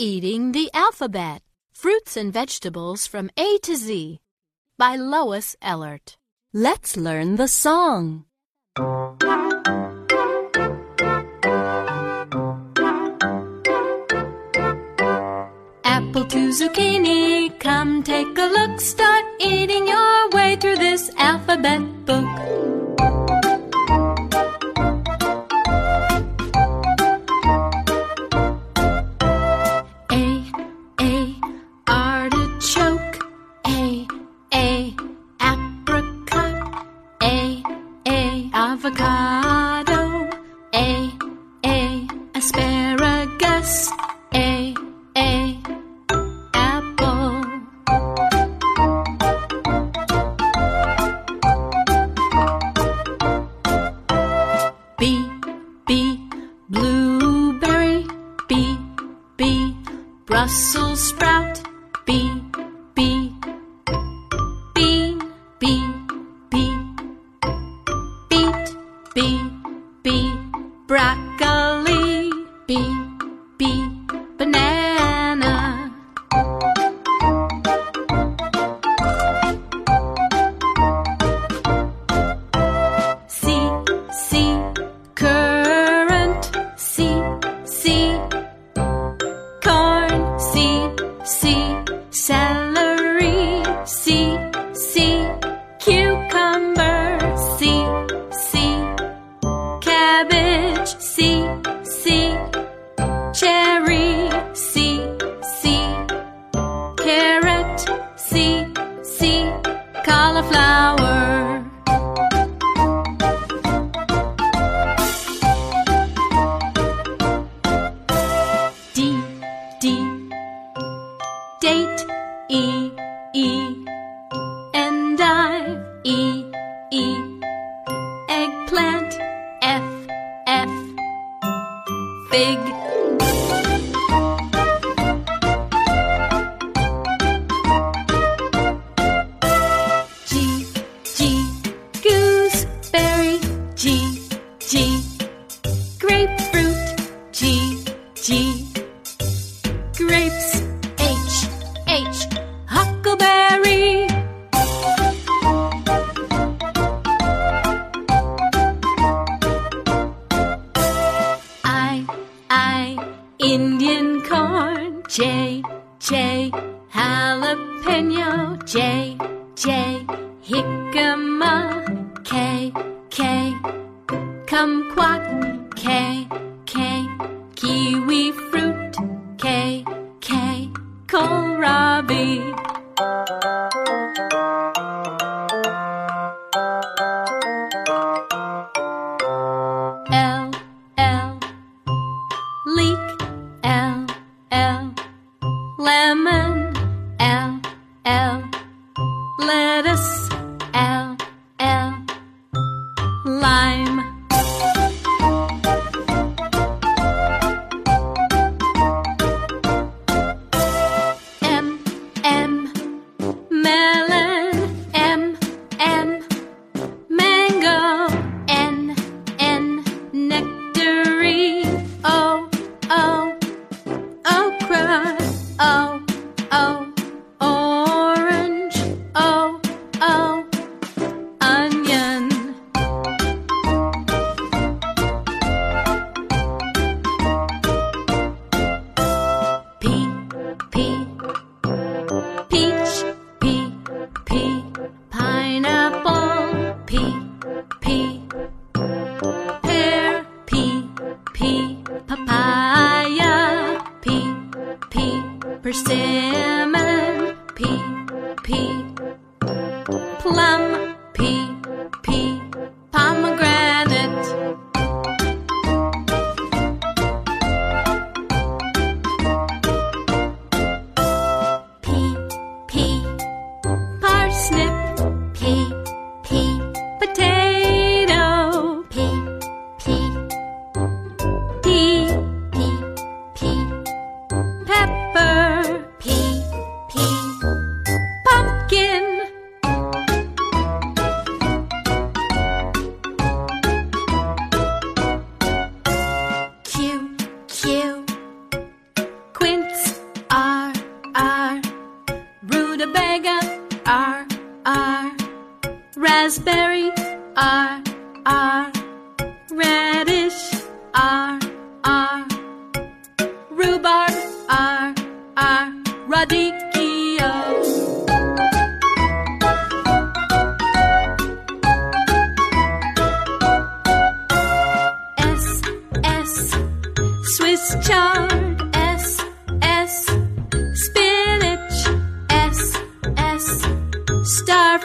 Eating the Alphabet Fruits and Vegetables from A to Z by Lois Ehlert. Let's learn the song. Apple to zucchini, come take a look. Start eating your way through this alphabet book. Brussels sprout. B, B, bean. B, B, beet. B, B, broccoli. B, B, banana. Cauliflower. D, D, date, E, E, G, G, grapes, H, H, huckleberry. I, I, Indian corn, J, J, jalapeno, J, J, jicama, K, K, kumquat, K, K, kiwi fruit, K, K, kohlrabi. L, L, leek, L, L, lemon, L, L, lettuce, P, raspberry R R. Radish R R. Rhubarb R R. Radicchio. S S. Swiss chard. S S. Spinach. S S. Star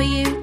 W